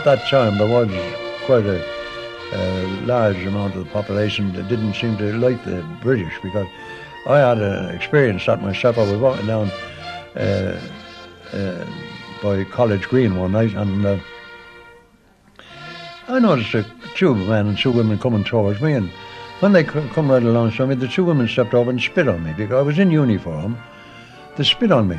at that time there was quite a, a large amount of the population that didn't seem to like the British because I had an experience that myself. I was walking down uh, uh, by College Green one night and uh, I noticed a two men and two women coming towards me and when they come right alongside me, the two women stepped over and spit on me because I was in uniform. They spit on me.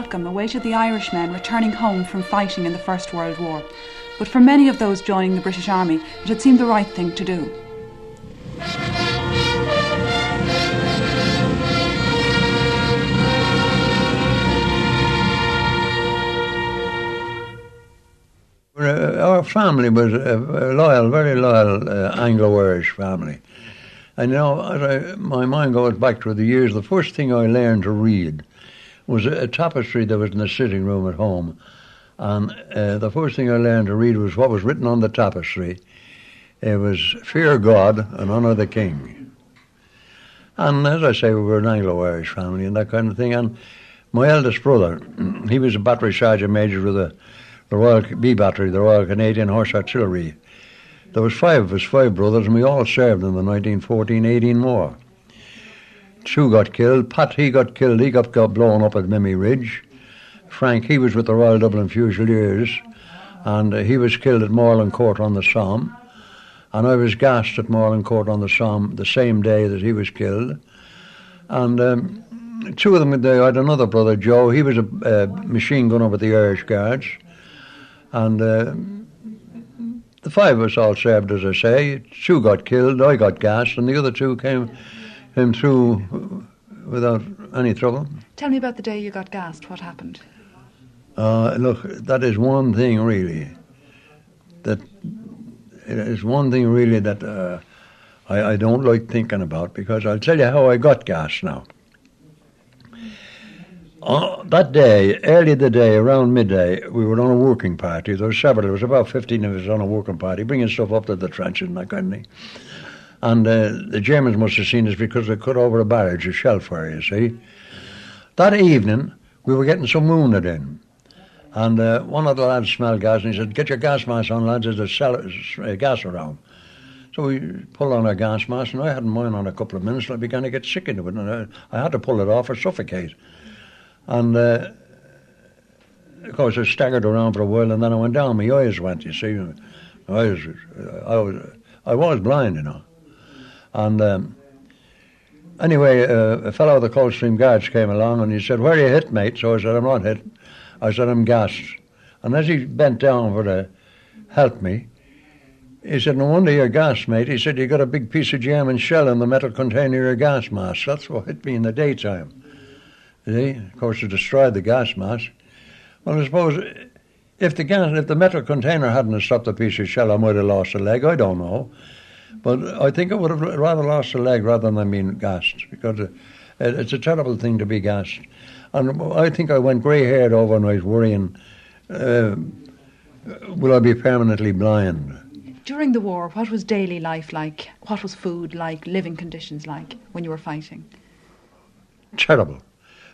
Welcome awaited the Irishmen returning home from fighting in the First World War, but for many of those joining the British Army, it had seemed the right thing to do. Uh, Our family was a, loyal, very loyal uh, Anglo-Irish family. And you know, as I, my mind goes back to the years, the first thing I learned to read was a, a tapestry that was in the sitting room at home. And uh, the first thing I learned to read was what was written on the tapestry. It was fear God and honour the king. And as I say, we were an Anglo-Irish family and that kind of thing. And my eldest brother, he was a battery sergeant major with the, the Royal B Battery, the Royal Canadian Horse Artillery. There was five of us, five brothers, and we all served in the 1914-18 war. Two got killed. Pat, he got killed. He got, got blown up at Vimy Ridge. Frank, he was with the Royal Dublin Fusiliers, and uh, he was killed at Morlancourt on the Somme. And I was gassed at Morlancourt on the Somme the same day that he was killed. And um, two of them, they had another brother, Joe. He was a machine gunner with the Irish Guards. And uh, the five of us all served, as I say. Two got killed, I got gassed, and the other two came, came through without any trouble. Tell me about the day you got gassed. What happened? Uh, look, that is one thing really. That it is one thing really that uh, I, I don't like thinking about because I'll tell you how I got gassed now. Uh, that day, early the day, around midday, we were on a working party. There were several. There was about fifteen of us on a working party, bringing stuff up to the trenches and that kind of thing. And uh, the Germans must have seen us because they cut over a barrage of shell fire. You see. That evening, we were getting some wounded in. And uh, one of the lads smelled gas and he said, Get your gas mask on, lads, there's a cell, uh, gas around. So we pulled on our gas mask, and I hadn't mine on a couple of minutes, and I began to get sick into it. And I, I had to pull it off or suffocate. And uh, of course, I staggered around for a while, and then I went down. My eyes went, you see. My eyes, I was, I was blind, you know. And um, anyway, uh, a fellow of the Coldstream Guards came along, and he said, Where are you hit, mate? So I said, I'm not hit. I said, I'm gassed. And as he bent down for to help me, he said, No wonder you're gassed, mate. He said, You got a big piece of German shell in the metal container of your gas mask. That's what hit me in the daytime. See? Of course, it destroyed the gas mask. Well, I suppose if the gas, if the metal container hadn't stopped the piece of shell, I might have lost a leg. I don't know. But I think I would have rather lost a leg rather than being gassed because it, it's a terrible thing to be gassed. And I think I went grey haired overnight worrying, uh, will I be permanently blind? During the war, what was daily life like? What was food like? Living conditions like when you were fighting? Terrible.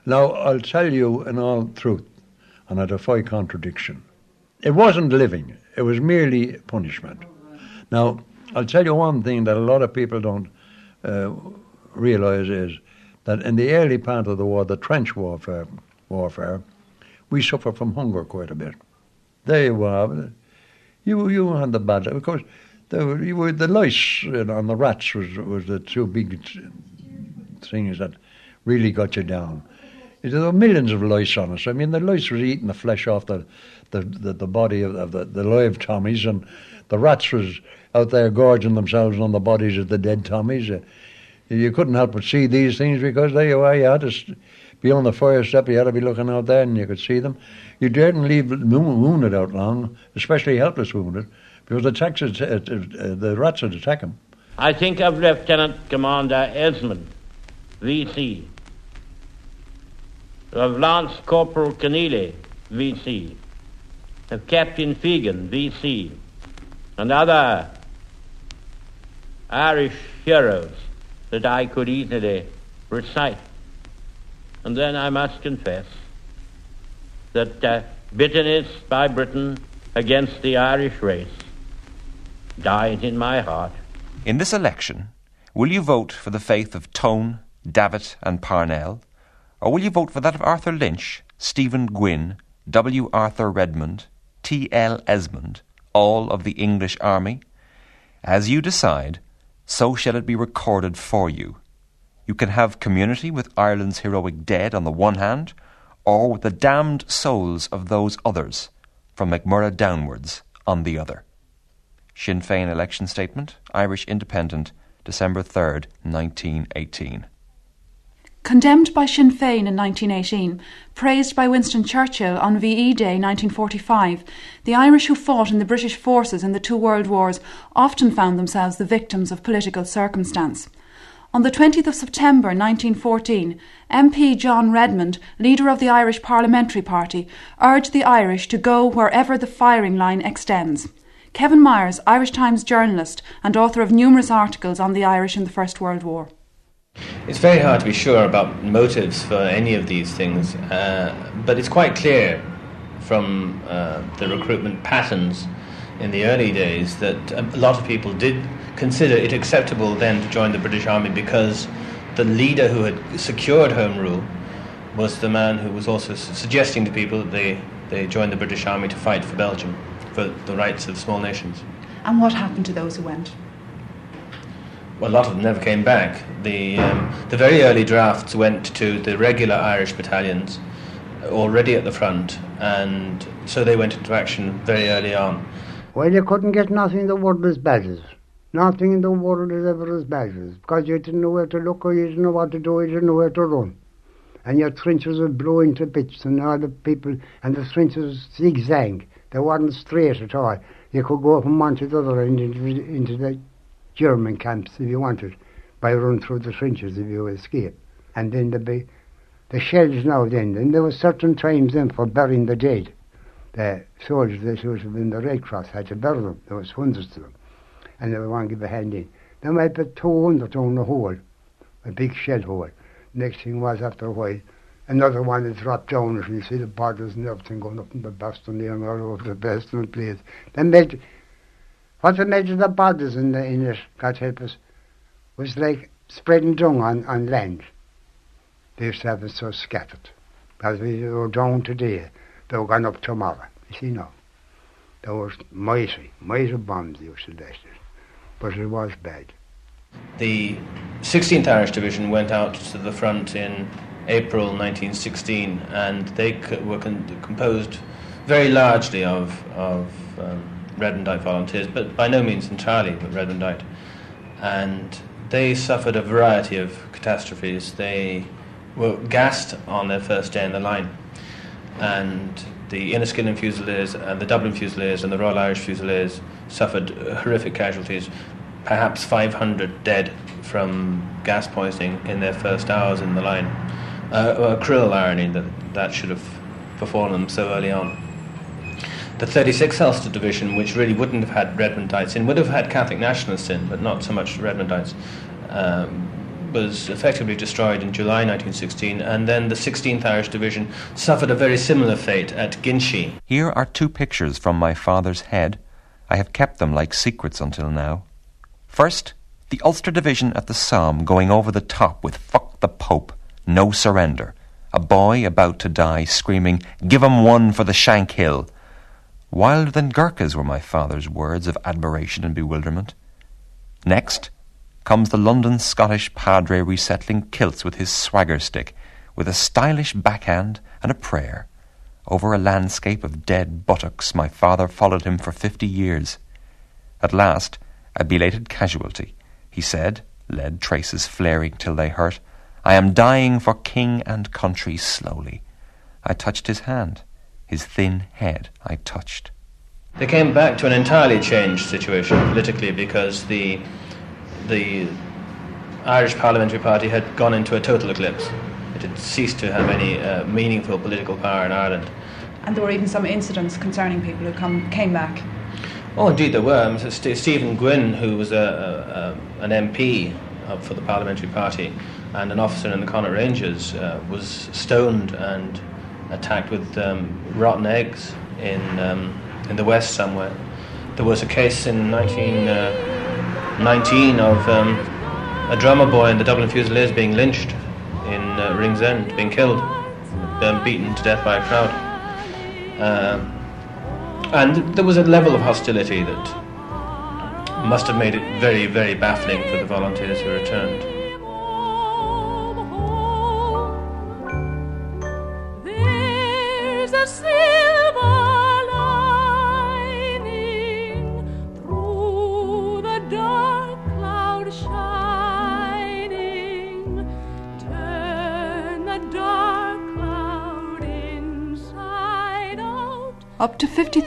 Now, I'll tell you in all truth, and I defy contradiction. It wasn't living, it was merely punishment. Now, I'll tell you one thing that a lot of people don't uh, realize is that in the early part of the war, the trench warfare, warfare, we suffer from hunger quite a bit. There you are. You you had the bad. Of course, the you were, the lice and the rats was was the two big things that really got you down. There were millions of lice on us. I mean, the lice was eating the flesh off the the, the, the body of, of the, the live Tommies, and the rats was out there gorging themselves on the bodies of the dead Tommies. Uh, you couldn't help but see these things because there you are. You had to be on the fire step. You had to be looking out there, and you could see them. You daredn't leave wounded out long, especially helpless wounded, because the, Texas, uh, uh, the rats would attack them. I think of Lieutenant Commander Esmonde, VC, of Lance Corporal Kenneally, VC, of Captain Fegen, V.C., and other Irish heroes that I could easily recite. And then I must confess that uh, bitterness by Britain against the Irish race died in my heart. In this election, will you vote for the faith of Tone, Davitt, and Parnell, or will you vote for that of Arthur Lynch, Stephen Gwynn, W. Archer Redmond, T. L. Esmond, all of the English army? As you decide, so shall it be recorded for you. You can have community with Ireland's heroic dead on the one hand, or with the damned souls of those others, from MacMurrough downwards, on the other. Sinn Féin election statement, Irish Independent, December 3rd, 1918. Condemned by Sinn Féin in 1918, praised by Winston Churchill on VE Day 1945, the Irish who fought in the British forces in the two world wars often found themselves the victims of political circumstance. On the 20th of September 1914, MP John Redmond, leader of the Irish Parliamentary Party, urged the Irish to go wherever the firing line extends. Kevin Myers, Irish Times journalist and author of numerous articles on the Irish in the First World War. It's very hard to be sure about motives for any of these things, uh, but it's quite clear from uh, the recruitment patterns in the early days that a lot of people did consider it acceptable then to join the British Army because the leader who had secured Home Rule was the man who was also suggesting to people that they, they join the British Army to fight for Belgium, for the rights of small nations. And what happened to those who went? Well, a lot of them never came back. The, um, the very early drafts went to the regular Irish battalions already at the front, and so they went into action very early on. Well, you couldn't get nothing in the world as badges. Nothing in the world is ever as badges, because you didn't know where to look or you didn't know what to do, you didn't know where to run. And your trenches would blow into bits, and all the people, and the trenches zigzag. They weren't straight at all. You could go from one to the other end into, into the German camps if you wanted, by run through the trenches if you escape. And then there'd be the shells now then. And there were certain times then for burying the dead. The soldiers that have been the Red Cross had to bury them. There was hundreds of them. And they would want to give a hand in. They might put 200 down the hole, a big shell hole. Next thing was after a while, another one that dropped down and you see the bodies and everything going up in the Boston there and all over the Boston place. Then They made what they made of the bodies in, the, in it, God help us, was like spreading dung on, on land. They used to have so scattered. As we were down today, they were gone up tomorrow. You see now. There was mighty, mighty bombs they used to. But it was bad. The 16th Irish Division went out to the front in April 1916 and they were con- composed very largely of, of um, Redmondite volunteers, but by no means entirely But Redmondite. And they suffered a variety of catastrophes. They were gassed on their first day in the line, and the Inniskilling Fusiliers and the Dublin Fusiliers and the Royal Irish Fusiliers suffered horrific casualties, perhaps 500 dead from gas poisoning in their first hours in the line. Uh, a cruel irony that that should have befallen them so early on. The 36th Ulster Division, which really wouldn't have had Redmondites in, would have had Catholic nationalists in, but not so much Redmondites, um, was effectively destroyed in July 1916, and then the 16th Irish Division suffered a very similar fate at Ginchy. Here are two pictures from my father's head. I have kept them like secrets until now. First, the Ulster Division at the Somme going over the top with Fuck the Pope, no surrender. A boy about to die screaming, Give 'em one for the Shankill Wilder than Gurkhas were my father's words of admiration and bewilderment. Next comes the London Scottish padre resettling kilts with his swagger stick, with a stylish backhand and a prayer. Over a landscape of dead buttocks, my father followed him for fifty years. At last, a belated casualty, he said, lead traces flaring till they hurt, I am dying for king and country slowly. I touched his hand. His thin head I touched. They came back to an entirely changed situation politically because the, the Irish Parliamentary Party had gone into a total eclipse. It had ceased to have any uh, meaningful political power in Ireland. And there were even some incidents concerning people who come, came back. Oh, indeed, there were. St- Stephen Gwynn, who was a, a, a, an MP uh, for the Parliamentary Party and an officer in the Connaught Rangers, uh, was stoned and attacked with um, rotten eggs in, um, in the West somewhere. There was a case in 1919 uh, of um, a drummer boy in the Dublin Fusiliers being lynched in uh, Ringsend, being killed, um, beaten to death by a crowd. And there was a level of hostility that must have made it very, very baffling for the volunteers who returned.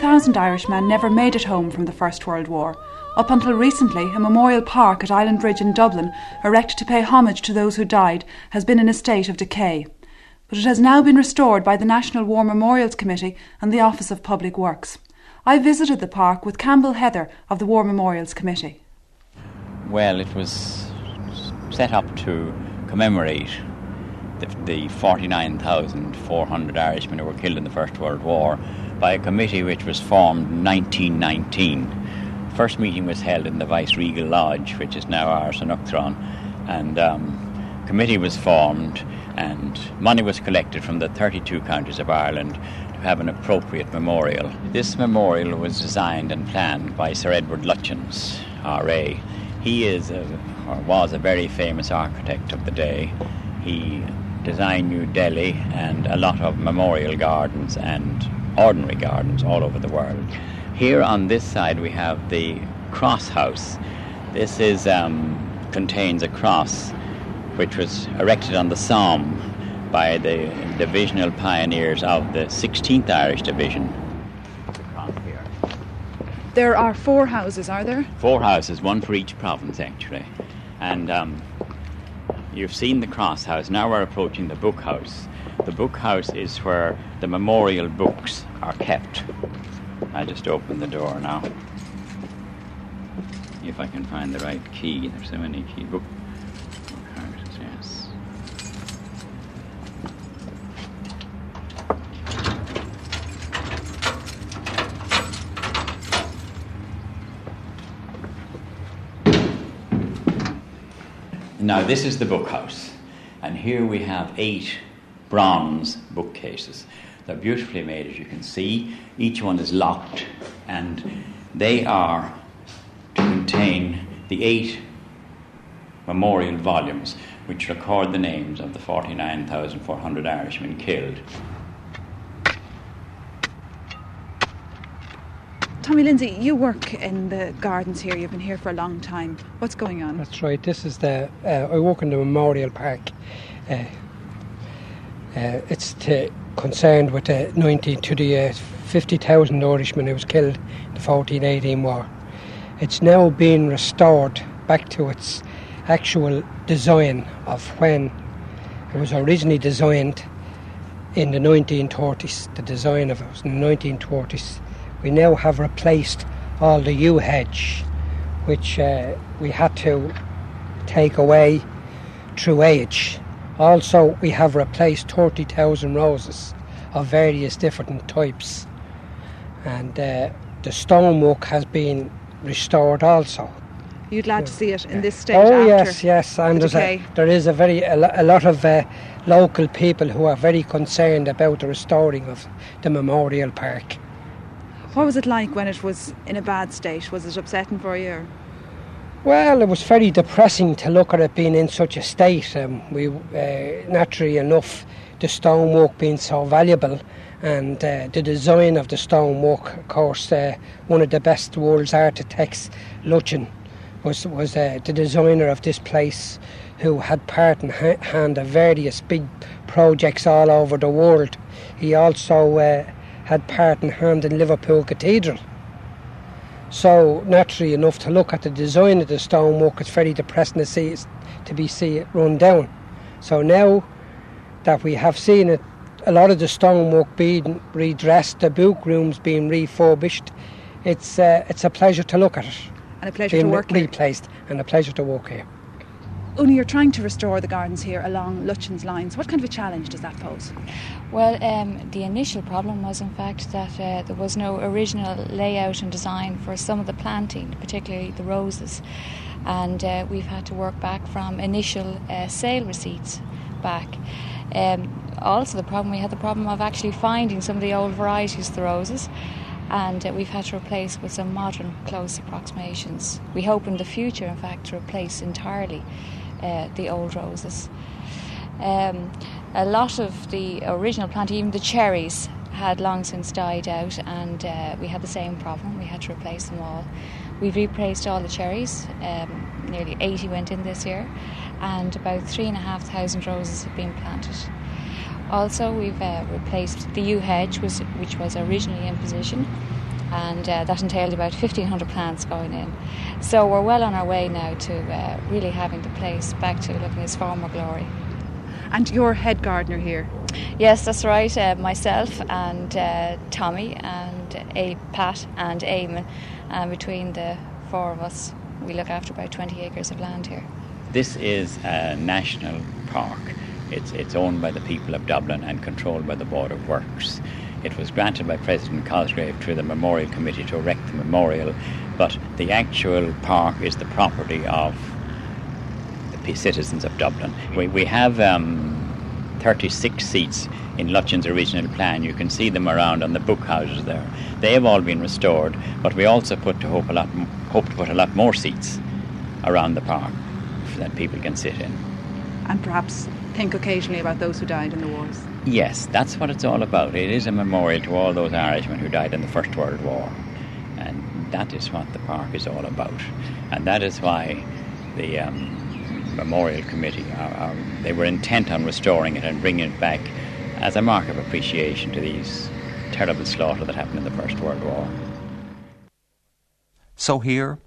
2,000 Irishmen never made it home from the First World War. Up until recently, a memorial park at Islandbridge in Dublin, erected to pay homage to those who died, has been in a state of decay. But it has now been restored by the National War Memorials Committee and the Office of Public Works. I visited the park with Campbell Heather of the War Memorials Committee. Well, it was set up to commemorate the, the 49,400 Irishmen who were killed in the First World War by a committee which was formed in 1919. The First meeting was held in the Vice Regal Lodge, which is now Áras an Uachtaráin, and um, committee was formed and money was collected from the 32 counties of Ireland to have an appropriate memorial. This memorial was designed and planned by Sir Edward Lutyens, RA. He is a, or was a very famous architect of the day. He designed New Delhi and a lot of memorial gardens and ordinary gardens all over the world. Here on this side we have the cross house. This is um, contains a cross which was erected on the Somme by the divisional pioneers of the 16th Irish Division. There are four houses, are there? Four houses, one for each province actually. And um, you've seen the cross house. Now we're approaching the book house. The book house is where the memorial books are kept. I just open the door now. If I can find the right key. There's so many key book houses, yes. Now this is the book house, and here we have eight bronze bookcases. They're beautifully made, as you can see. Each one is locked, and they are to contain the eight memorial volumes which record the names of the 49,400 Irishmen killed. Tommy Lindsay, you work in the gardens here. You've been here for a long time. What's going on? That's right. This is the. Uh, I work in the Memorial Park. Uh, uh, it's concerned with the 19 to the uh, 50,000 Irishmen who was killed in the 1418 war. It's now being restored back to its actual design of when it was originally designed in the 1930s. The design of it was in the 1930s. We now have replaced all the yew hedge, which uh, we had to take away through age. Also, we have replaced 30,000 roses of various different types, and uh, the stonework has been restored also. Are you glad to see it in this state? Oh yes, yes, and the there's a, there is a very a, a lot of uh, local people who are very concerned about the restoring of the memorial park. What was it like when it was in a bad state? Was it upsetting for you? Well, it was very depressing to look at it being in such a state. Um, we, uh, naturally enough, the stonework being so valuable, and uh, the design of the stonework, of course, uh, one of the best world's architects, Lutyens, was was uh, the designer of this place, who had part in ha- hand of various big projects all over the world. He also uh, had part in hand in Liverpool Cathedral. So naturally enough, to look at the design of the stonework, it's very depressing to see it, to be see it run down. So now that we have seen it a lot of the stonework being redressed, the book rooms being refurbished. It's uh, it's a pleasure to look at it. And a pleasure being to work here. replaced and a pleasure to work here. Uni, you're trying to restore the gardens here along Lutyens' lines. What kind of a challenge does that pose? Well, um, the initial problem was, in fact, that uh, there was no original layout and design for some of the planting, particularly the roses. And uh, we've had to work back from initial uh, sale receipts back. Um, also, the problem we had the problem of actually finding some of the old varieties of the roses, and uh, we've had to replace with some modern close approximations. We hope in the future, in fact, to replace entirely uh, the old roses. Um, a lot of the original plant, even the cherries, had long since died out, and uh, we had the same problem. We had to replace them all. We've replaced all the cherries. Um, nearly 80 went in this year, and about three and a half thousand roses have been planted. Also, we've uh, replaced the yew hedge, which was originally in position, and uh, that entailed about 1,500 plants going in. So we're well on our way now to uh, really having the place back to looking its former glory. And you're head gardener here. Yes, that's right. Uh, myself and uh, Tommy and a Pat and Eamon, and between the four of us, we look after about 20 acres of land here. This is a national park. It's, it's owned by the people of Dublin and controlled by the Board of Works. It was granted by President Cosgrave to the Memorial Committee to erect the memorial, but the actual park is the property of the citizens of Dublin. We, we have um, 36 seats in Lutyens' original plan. You can see them around on the book houses there. They have all been restored, but we also put to hope, a lot, hope to put a lot more seats around the park that people can sit in. And perhaps think occasionally about those who died in the wars. Yes, that's what it's all about. It is a memorial to all those Irishmen who died in the First World War. And that is what the park is all about. And that is why the um, Memorial Committee, are, are, they were intent on restoring it and bringing it back as a mark of appreciation to these terrible slaughter that happened in the First World War. So here,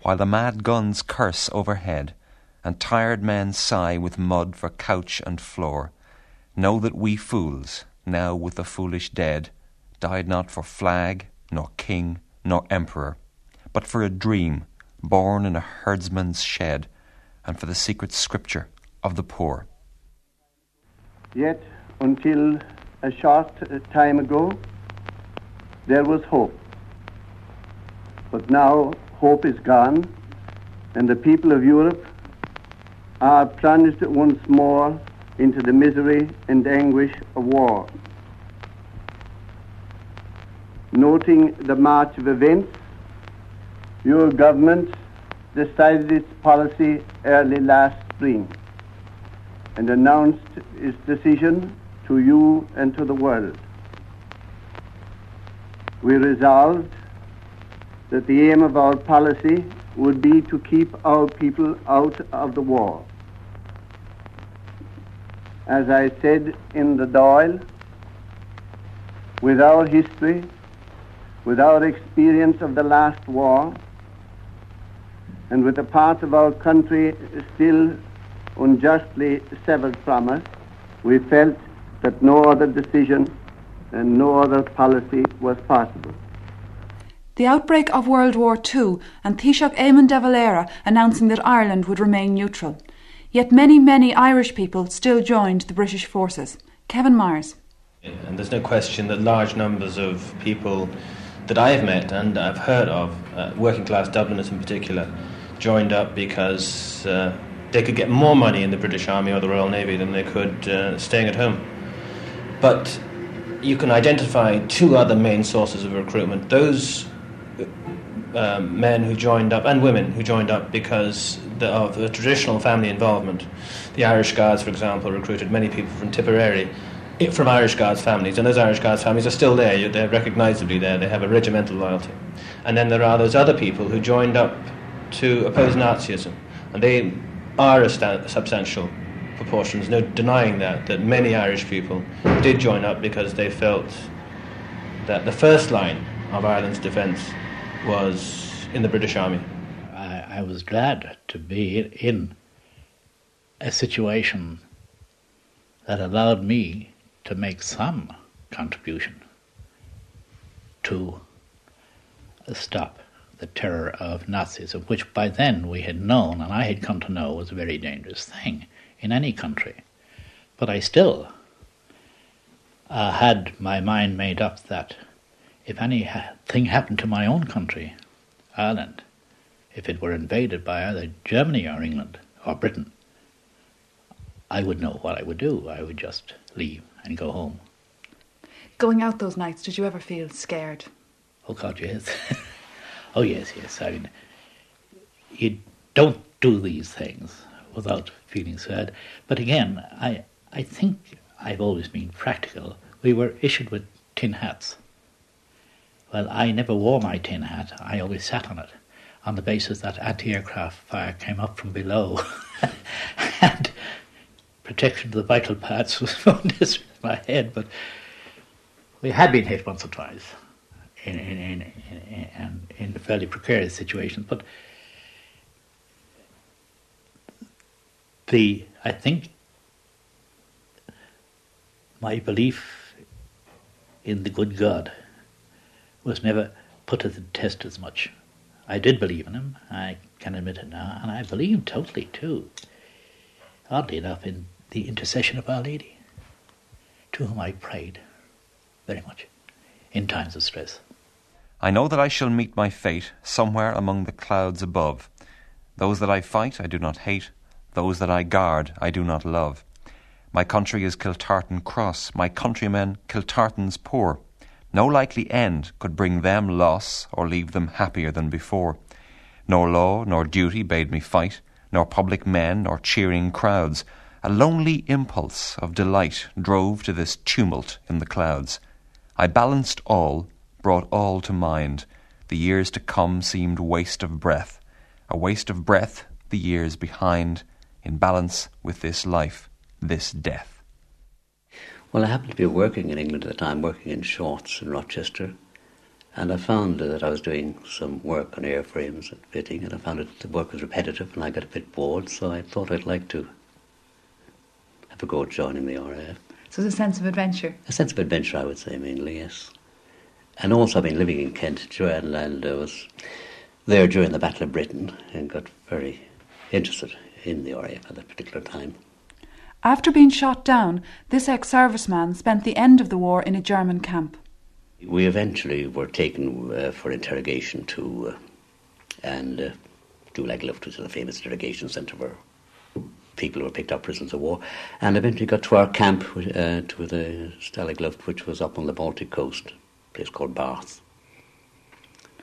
while the mad guns curse overhead, and tired men sigh with mud for couch and floor, know that we fools, now with the foolish dead, died not for flag, nor king, nor emperor, but for a dream born in a herdsman's shed, and for the secret scripture of the poor. Yet, until a short time ago, there was hope. But now hope is gone, and the people of Europe are plunged once more into the misery and anguish of war. Noting the march of events, your government decided its policy early last spring and announced its decision to you and to the world. We resolved that the aim of our policy would be to keep our people out of the war. As I said in the Dáil, with our history, with our experience of the last war, and with a part of our country still unjustly severed from us, we felt that no other decision and no other policy was possible. The outbreak of World War II and Taoiseach Eamon de Valera announcing that Ireland would remain neutral. Yet many, many Irish people still joined the British forces. Kevin Myers. And there's no question that large numbers of people that I've met and I've heard of, uh, working class Dubliners in particular, joined up because uh, they could get more money in the British Army or the Royal Navy than they could uh, staying at home. But you can identify two other main sources of recruitment. Those um, men who joined up, and women who joined up because the, of the traditional family involvement. The Irish Guards, for example, recruited many people from Tipperary from Irish Guards families, and those Irish Guards families are still there. They're recognisably there. They have a regimental loyalty. And then there are those other people who joined up to oppose Nazism, and they are a sta- substantial proportion. There's no denying that. That many Irish people did join up because they felt that the first line of Ireland's defence was in the British Army. I, I was glad to be in a situation that allowed me to make some contribution to stop the terror of Nazism, which by then we had known, and I had come to know, was a very dangerous thing in any country. But I still uh, had my mind made up that if anything happened to my own country, Ireland, if it were invaded by either Germany or England or Britain, I would know what I would do. I would just leave and go home. Going out those nights, did you ever feel scared? Oh God, yes. oh yes, yes. I mean, you don't do these things without feeling sad. But again, I I think I've always been practical. We were issued with tin hats. Well, I never wore my tin hat. I always sat on it, on the basis that anti-aircraft fire came up from below, and protection of the vital parts was on this my head. But we had been hit once or twice in in in in, in, in fairly precarious situations, but the I think my belief in the good God was never put to the test as much. I did believe in him, I can admit it now, and I believed totally too, oddly enough, in the intercession of Our Lady, to whom I prayed very much in times of stress. I know that I shall meet my fate somewhere among the clouds above. Those that I fight I do not hate, those that I guard I do not love. My country is Kiltartan cross, my countrymen Kiltartans poor. No likely end could bring them loss or leave them happier than before. Nor law nor duty bade me fight, nor public men nor cheering crowds. A lonely impulse of delight drove to this tumult in the clouds. I balanced all, brought all to mind. The years to come seemed waste of breath, a waste of breath the years behind, in balance with this life, this death. Well, I happened to be working in England at the time, working in Shorts in Rochester, and I found that I was doing some work on airframes and fitting, and I found that the work was repetitive, and I got a bit bored, so I thought I'd like to have a go at joining the RAF. So there's a sense of adventure. A sense of adventure, I would say, mainly, yes. And also, I've been living in Kent, Joanne, and I was there during the Battle of Britain and got very interested in the RAF at that particular time. After being shot down, this ex serviceman spent the end of the war in a German camp. We eventually were taken uh, for interrogation to uh, and uh, to Luft, which is a famous interrogation centre where people were picked up prisoners of war, and eventually got to our camp uh, to the Stalag Luft, which was up on the Baltic coast, a place called Barth.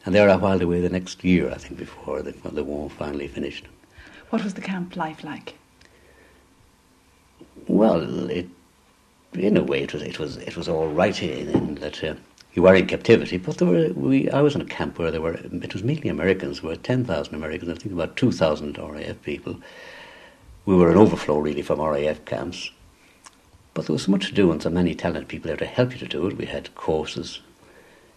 And there I whiled away the next year, I think, before the, the war finally finished. What was the camp life like? Well, it, in a way, it was it was it was all right in, in that uh, you were in captivity, but there were we. I was in a camp where there were it was mainly Americans. There were ten thousand Americans. I think about two thousand RAF people. We were an overflow really from RAF camps, but there was so much to do and so many talented people there to help you to do it. We had courses,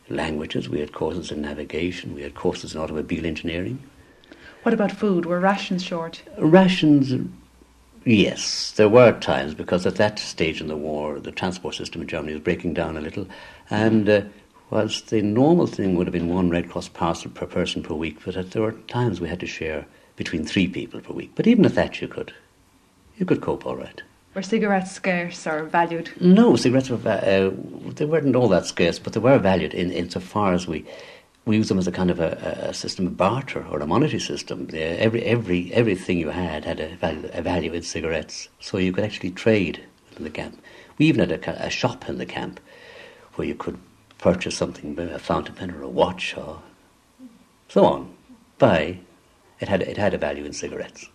languages. We had courses in navigation. We had courses in automobile engineering. What about food? Were rations short? Rations Yes, there were times because at that stage in the war, the transport system in Germany was breaking down a little, and uh, whilst the normal thing would have been one Red Cross parcel per person per week, but there were times we had to share between three people per week. But even at that, you could, you could cope all right. Were cigarettes scarce or valued? No, cigarettes were uh, they weren't all that scarce, but they were valued in insofar as we we use them as a kind of a, a system of barter or a monetary system. every every everything you had had a value, a value in cigarettes, so you could actually trade in the camp. We even had a, a shop in the camp where you could purchase something, a fountain pen or a watch or so on. Buy it had it had a value in cigarettes.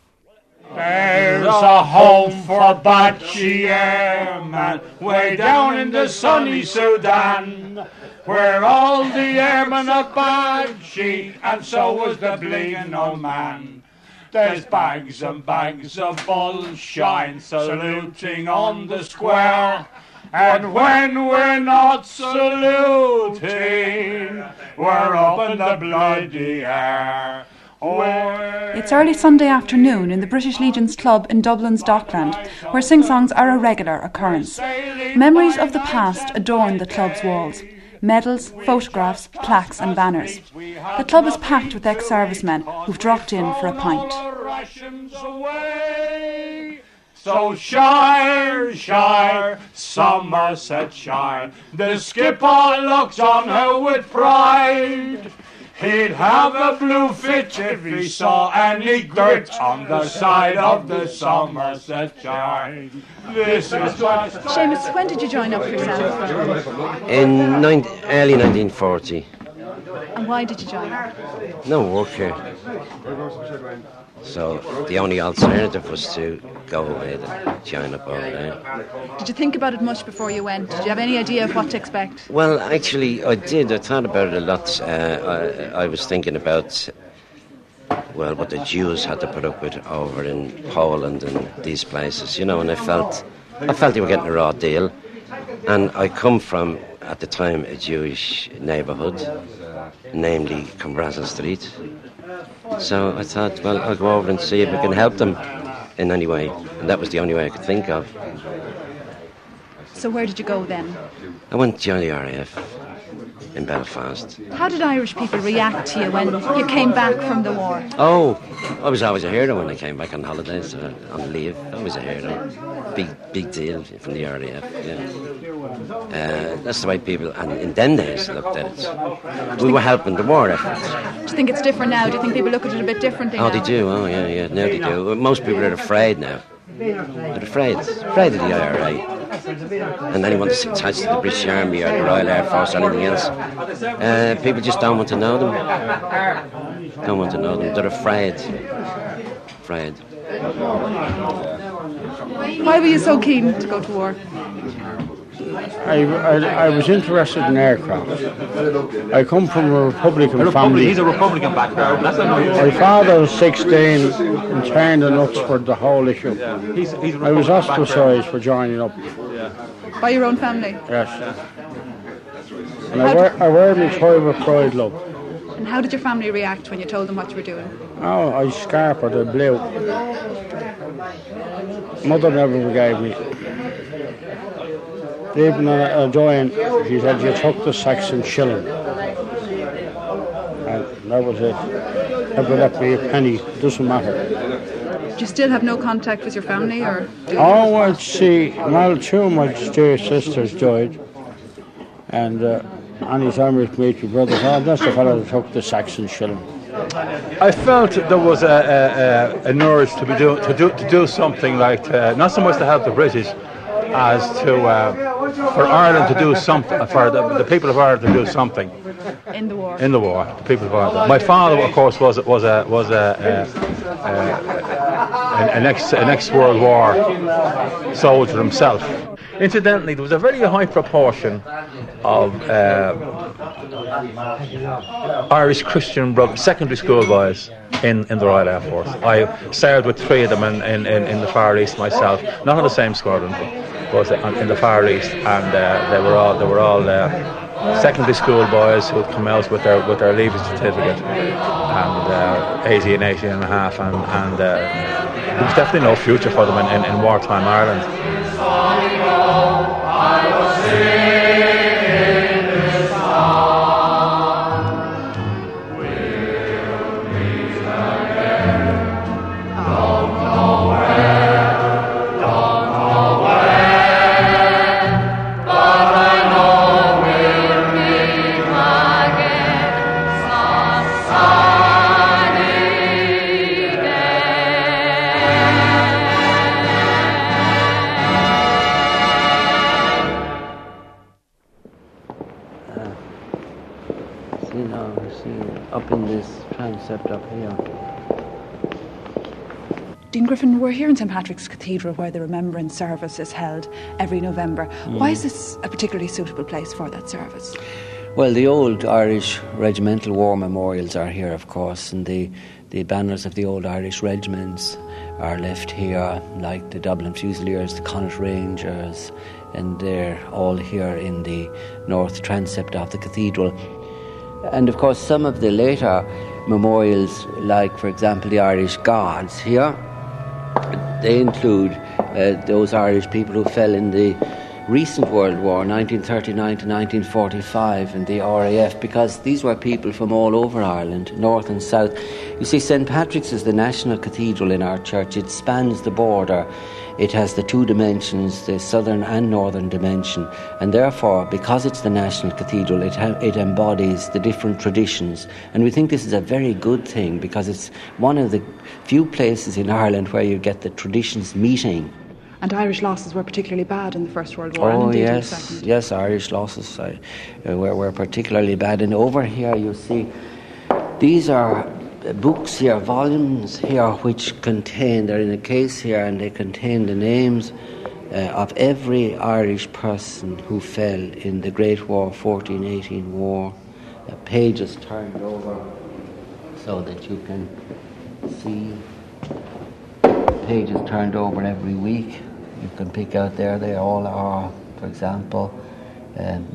There's a home for Bachi airmen way down in the sunny Sudan where all the airmen are Bachi, and so was the bleeding old man. There's bags and bags of bullshine saluting on the square. And when we're not saluting, we're up in the bloody air. It's early Sunday afternoon in the British Legion's Club in Dublin's Dockland, where sing songs are a regular occurrence. Memories of the past adorn the club's walls medals, photographs, plaques, and banners. The club is packed with ex servicemen who've dropped in for a pint. So Shire, Shire, Somersetshire, the skipper looks on her with pride. He'd have a blue fit if he saw any grit on the side of the Somersetshire. This is what Seamus, when did you join up for yourself? In nine, early 1940. And why did you join up? No work here. So the only alternative was to go away to join up over there. Did you think about it much before you went? Did you have any idea of what to expect? Well, actually, I did. I thought about it a lot. Uh, I, I was thinking about, well, what the Jews had to put up with over in Poland and these places, you know, and I felt, I felt they were getting a raw deal. And I come from, at the time, a Jewish neighbourhood, namely Clanbrassil Street. So I thought, well, I'll go over and see if we can help them in any way. And that was the only way I could think of. So where did you go then? I went to join the RAF in Belfast. How did Irish people react to you when you came back from the war? Oh, I was always a hero when I came back on holidays, uh, on leave. Always a hero. Big, big deal from the RAF, yeah. Uh, that's the way people, and in them days, looked at it. We were helping the war effort. Do you think it's different now? Do you think people look at it a bit differently Oh, now? they do. Oh, yeah, yeah. Now they do. Most people are afraid now. They're afraid. Afraid of the IRA. And anyone that's attached to the British Army or the Royal Air Force or anything else. Uh, people just don't want to know them. Don't want to know them. They're afraid. Afraid. Why were you so keen to go to war? I, I, I was interested in aircraft. I come from a Republican A Republic, family. he's a Republican background. That's My father was 16 and turned the nuts for the whole issue. He's, he's a I was Republican ostracised for joining up. By your own family? Yes. And I wear, I wear my tie with pride, love. And how did your family react when you told them what you were doing? Oh, I scarp her, the blue. Mother never gave me. Even a, a joint, she said, you took the Saxon shilling. And that was it. Never left me a penny, doesn't matter. Do you still have no contact with your family, or? Oh, I'd see, well, two of my dear sisters died. And uh, anytime we'd meet your brothers, oh, that's the fellow that took the Saxon shilling. I felt there was a, a, a, an urge to be do, to do to do something like uh, not so much to help the British as to uh, for Ireland to do something for the, the people of Ireland to do something In the war. in the war. The people of Ireland. My father, of course, was was a was a, a, a an, an ex an ex World War soldier himself. Incidentally, there was a very high proportion of uh, Irish Christian bro- secondary school boys in, in the Royal Air Force. I served with three of them in, in, in, in the Far East myself, not on the same squadron, but, on- in the Far East, and uh, they were all they were all uh, secondary school boys who had come out with their with their leaving certificate, and uh, 80 and 80 and a half, and, and uh, there was definitely no future for them in, in, in wartime Ireland. Griffin, we're here in St Patrick's Cathedral where the Remembrance Service is held every November. Why is this a particularly suitable place for that service? Well, the old Irish regimental war memorials are here, of course, and the, the banners of the old Irish regiments are left here, like the Dublin Fusiliers, the Connaught Rangers, and they're all here in the north transept of the cathedral. And of course, some of the later memorials, like for example the Irish Guards here, they include uh, those Irish people who fell in the recent World War, 1939 to 1945, and the RAF, because these were people from all over Ireland, north and south. You see, St. Patrick's is the national cathedral in our church. It spans the border. It has the two dimensions, the southern and northern dimension, and therefore, because it's the national cathedral, it, ha- it embodies the different traditions. And we think this is a very good thing because it's one of the few places in Ireland where you get the traditions meeting. And Irish losses were particularly bad in the First World War. Oh and indeed in the yes, yes, Irish losses uh, were, were particularly bad. And over here, you see, these are books here, volumes here, which contain. They're in a case here, and they contain the names uh, of every Irish person who fell in the Great War, 1418 War. The pages turned over so that you can see pages turned over every week. You can pick out there, they all are, for example, um,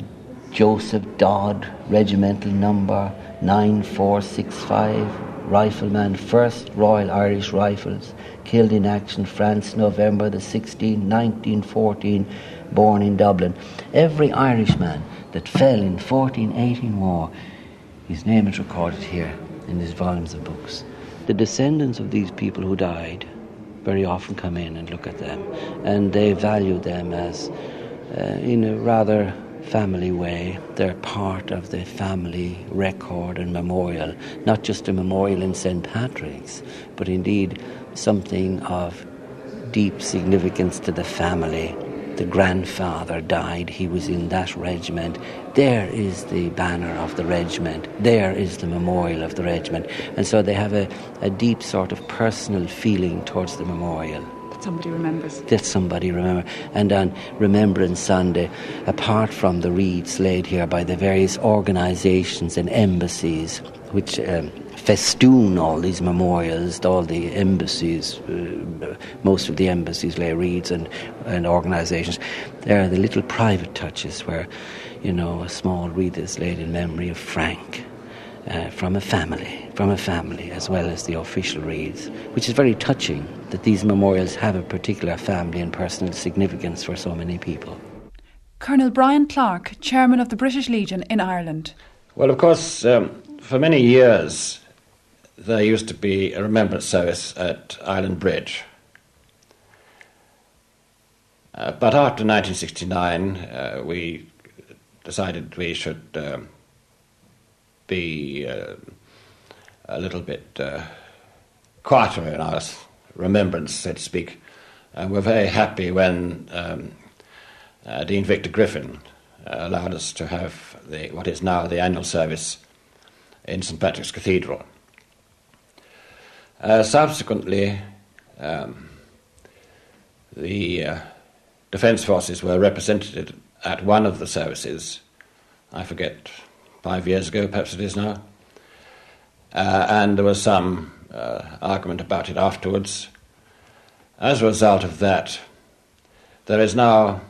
Joseph Dodd, regimental number 9465, rifleman, 1st Royal Irish Rifles, killed in action, France, November the 16th, 1914, born in Dublin. Every Irishman that fell in 1418 war, his name is recorded here in these volumes of books. The descendants of these people who died very often come in and look at them, and they value them as, uh, in a rather family way, they're part of the family record and memorial, not just a memorial in St. Patrick's, but indeed something of deep significance to the family. The grandfather died, he was in that regiment. There is the banner of the regiment, there is the memorial of the regiment. And so they have a, a deep sort of personal feeling towards the memorial That somebody remembers. that somebody remember. And on Remembrance Sunday, apart from the wreaths laid here by the various organisations and embassies, which um, festoon all these memorials, all the embassies, uh, most of the embassies lay wreaths and, and organisations. There are the little private touches where, you know, a small wreath is laid in memory of Frank. Uh, from a family, from a family, as well as the official wreaths, which is very touching that these memorials have a particular family and personal significance for so many people. Colonel Brian Clark, chairman of the British Legion in Ireland. Well, of course, um, for many years there used to be a remembrance service at Islandbridge. Uh, but after 1969, uh, we decided we should um, be uh, a little bit uh, quieter in our remembrance, so to speak. And we're very happy when um, uh, Dean Victor Griffin uh, allowed us to have the, what is now the annual service in St Patrick's Cathedral. Uh, subsequently, um, the uh, Defence Forces were represented at one of the services, I forget, five years ago, perhaps it is now, uh, and there was some uh, argument about it afterwards. As a result of that, there is now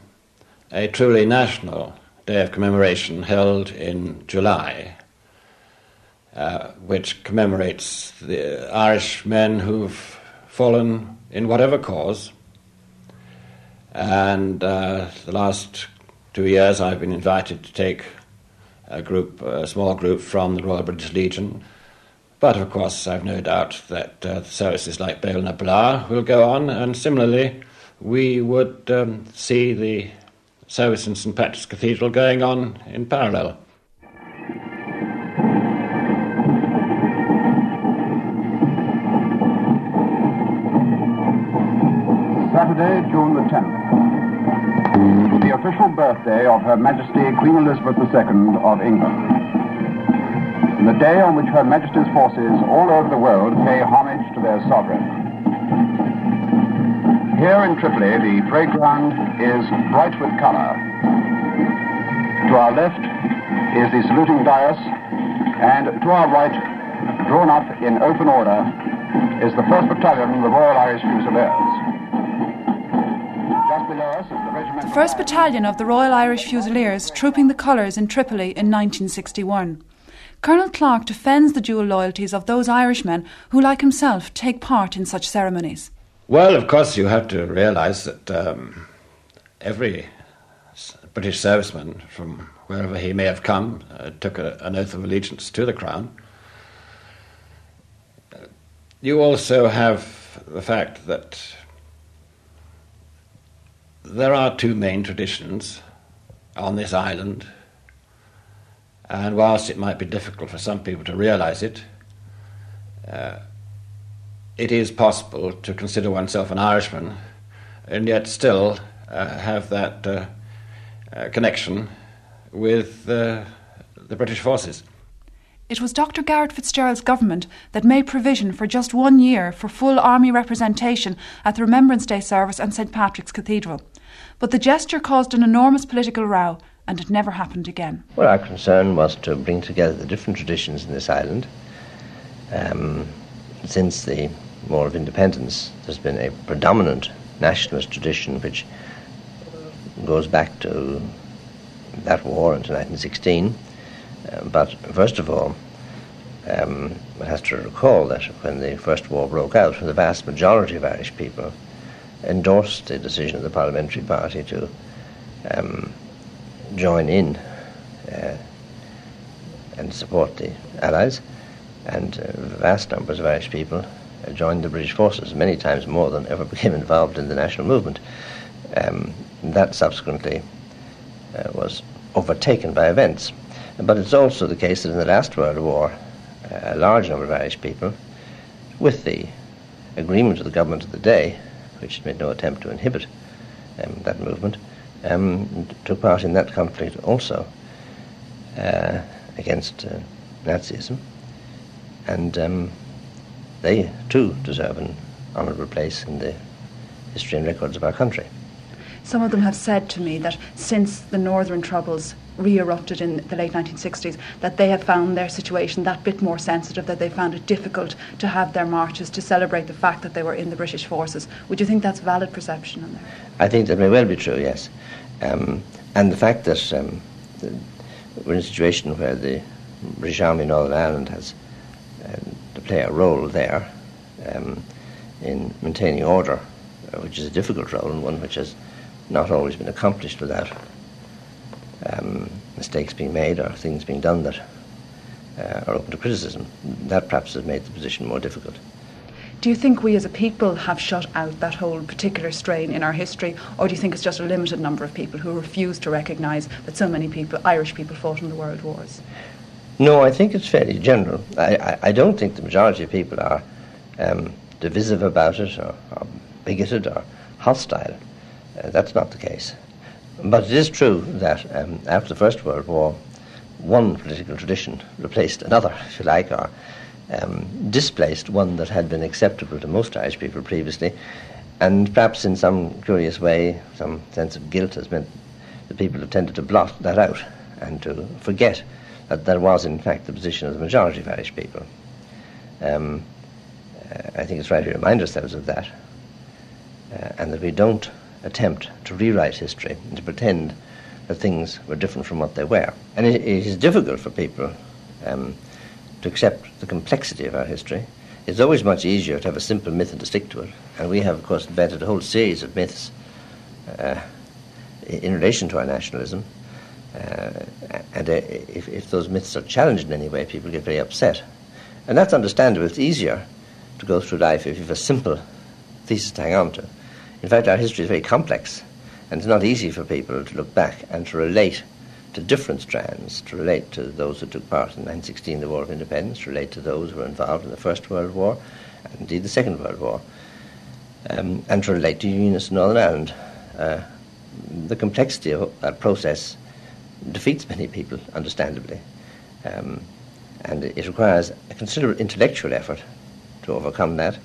a truly national day of commemoration held in July, uh, which commemorates the Irish men who've fallen in whatever cause. And uh, the last two years, I've been invited to take a group, a small group from the Royal British Legion. But of course, I've no doubt that uh, services like Bail na will go on, and similarly, we would um, see the service in St Patrick's Cathedral going on in parallel. Saturday, June the 10th. The official birthday of Her Majesty Queen Elizabeth II of England. The day on which Her Majesty's forces all over the world pay homage to their sovereign. Here in Tripoli, the parade ground is bright with color. To our left is the saluting dais, and to our right, drawn up in open order, is the 1st Battalion of the Royal Irish Fusiliers. Just below us is the regiment. The 1st Battalion of the Royal Irish Fusiliers trooping the colours in Tripoli in 1961. Colonel Clark defends the dual loyalties of those Irishmen who, like himself, take part in such ceremonies. Well, of course, you have to realise that um, every British serviceman, from wherever he may have come, uh, took a, an oath of allegiance to the Crown. You also have the fact that there are two main traditions on this island, and whilst it might be difficult for some people to realise it, uh, it is possible to consider oneself an Irishman and yet still uh, have that uh, uh, connection with uh, the British forces. It was Dr. Garret FitzGerald's government that made provision for just one year for full army representation at the Remembrance Day service and St Patrick's Cathedral. But the gesture caused an enormous political row, and it never happened again. Well, our concern was to bring together the different traditions in this island. Um, since the War of Independence, there's been a predominant nationalist tradition which goes back to that war until 1916. Uh, but first of all, um, one has to recall that when the First War broke out, the vast majority of Irish people endorsed the decision of the Parliamentary Party to um, join in uh, and support the Allies, and uh, vast numbers of Irish people joined the British forces, many times more than ever became involved in the national movement. Um, that subsequently uh, was overtaken by events. But it's also the case that in the last World War, uh, a large number of Irish people, with the agreement of the government of the day, which made no attempt to inhibit um, that movement, um, took part in that conflict also uh, against uh, Nazism. And um, they too deserve an honourable place in the history and records of our country. Some of them have said to me that since the Northern Troubles re-erupted in the late 1960s, that they have found their situation that bit more sensitive, that they found it difficult to have their marches to celebrate the fact that they were in the British forces. Would you think that's valid perception on there? I think that may well be true, yes. Um, and the fact that um, the, we're in a situation where the British Army in Northern Ireland has uh, to play a role there um, in maintaining order, uh, which is a difficult role and one which has not always been accomplished without um, mistakes being made or things being done that uh, are open to criticism. That perhaps has made the position more difficult. Do you think we as a people have shut out that whole particular strain in our history, or do you think it's just a limited number of people who refuse to recognise that so many people, Irish people, fought in the world wars? No, I think it's fairly general. I, I, I don't think the majority of people are um, divisive about it or, or bigoted or hostile. Uh, that's not the case. But it is true that um, after the First World War, one political tradition replaced another, if you like, or um, displaced one that had been acceptable to most Irish people previously, and perhaps in some curious way, some sense of guilt has meant that people have tended to blot that out and to forget that there was, in fact, the position of the majority of Irish people. Um, uh, I think it's right to remind ourselves of that, uh, and that we don't attempt to rewrite history and to pretend that things were different from what they were. And it, it is difficult for people um, to accept the complexity of our history. It's always much easier to have a simple myth and to stick to it. And we have, of course, invented a whole series of myths uh, in relation to our nationalism. Uh, and uh, if, if those myths are challenged in any way, people get very upset. And that's understandable. It's easier to go through life if you have a simple thesis to hang on to. In fact, our history is very complex, and it's not easy for people to look back and to relate to different strands, to relate to those who took part in 1916, the War of Independence, to relate to those who were involved in the First World War, and indeed the Second World War, um, and to relate to Unionists in Northern Ireland. Uh, the complexity of that process defeats many people, understandably, um, and it requires a considerable intellectual effort to overcome that,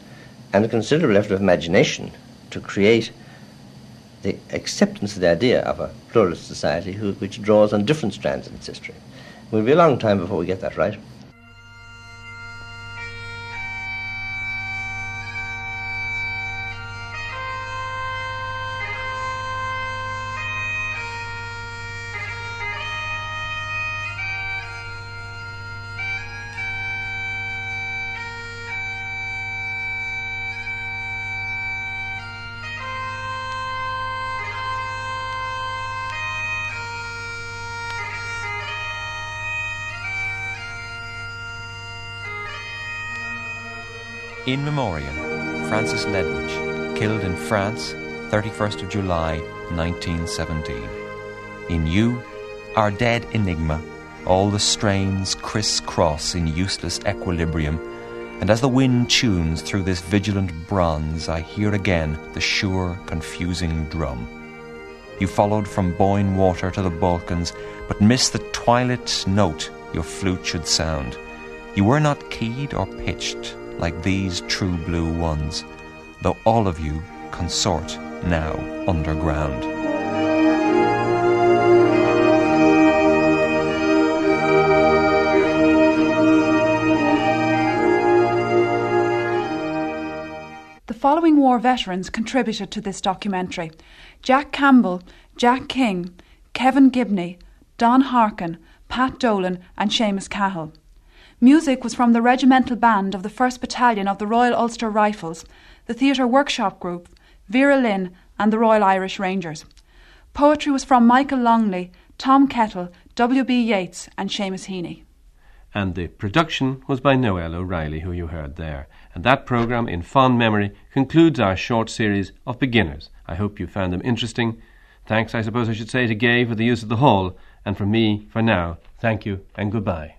and a considerable effort of imagination to create the acceptance of the idea of a pluralist society who, which draws on different strands in its history. It will be a long time before we get that right. In Memoriam, Francis Ledwidge, killed in France, 31st of July 1917. In you, our dead enigma, all the strains criss-cross in useless equilibrium, and as the wind tunes through this vigilant bronze, I hear again the sure, confusing drum. You followed from Boyne Water to the Balkans, but missed the twilit note your flute should sound. You were not keyed or pitched like these true blue ones, though all of you consort now underground. The following war veterans contributed to this documentary Jack Campbell, Jack King, Kevin Gibney, Don Harkin, Pat Dolan, and Seamus Cahill. Music was from the regimental band of the 1st Battalion of the Royal Ulster Rifles, the Theatre Workshop Group, Vera Lynn, and the Royal Irish Rangers. Poetry was from Michael Longley, Tom Kettle, W.B. Yeats, and Seamus Heaney. And the production was by Noel O'Reilly, who you heard there. And that programme, in fond memory, concludes our short series of beginners. I hope you found them interesting. Thanks, I suppose I should say, to Gay for the use of the hall, and from me, for now, thank you and goodbye.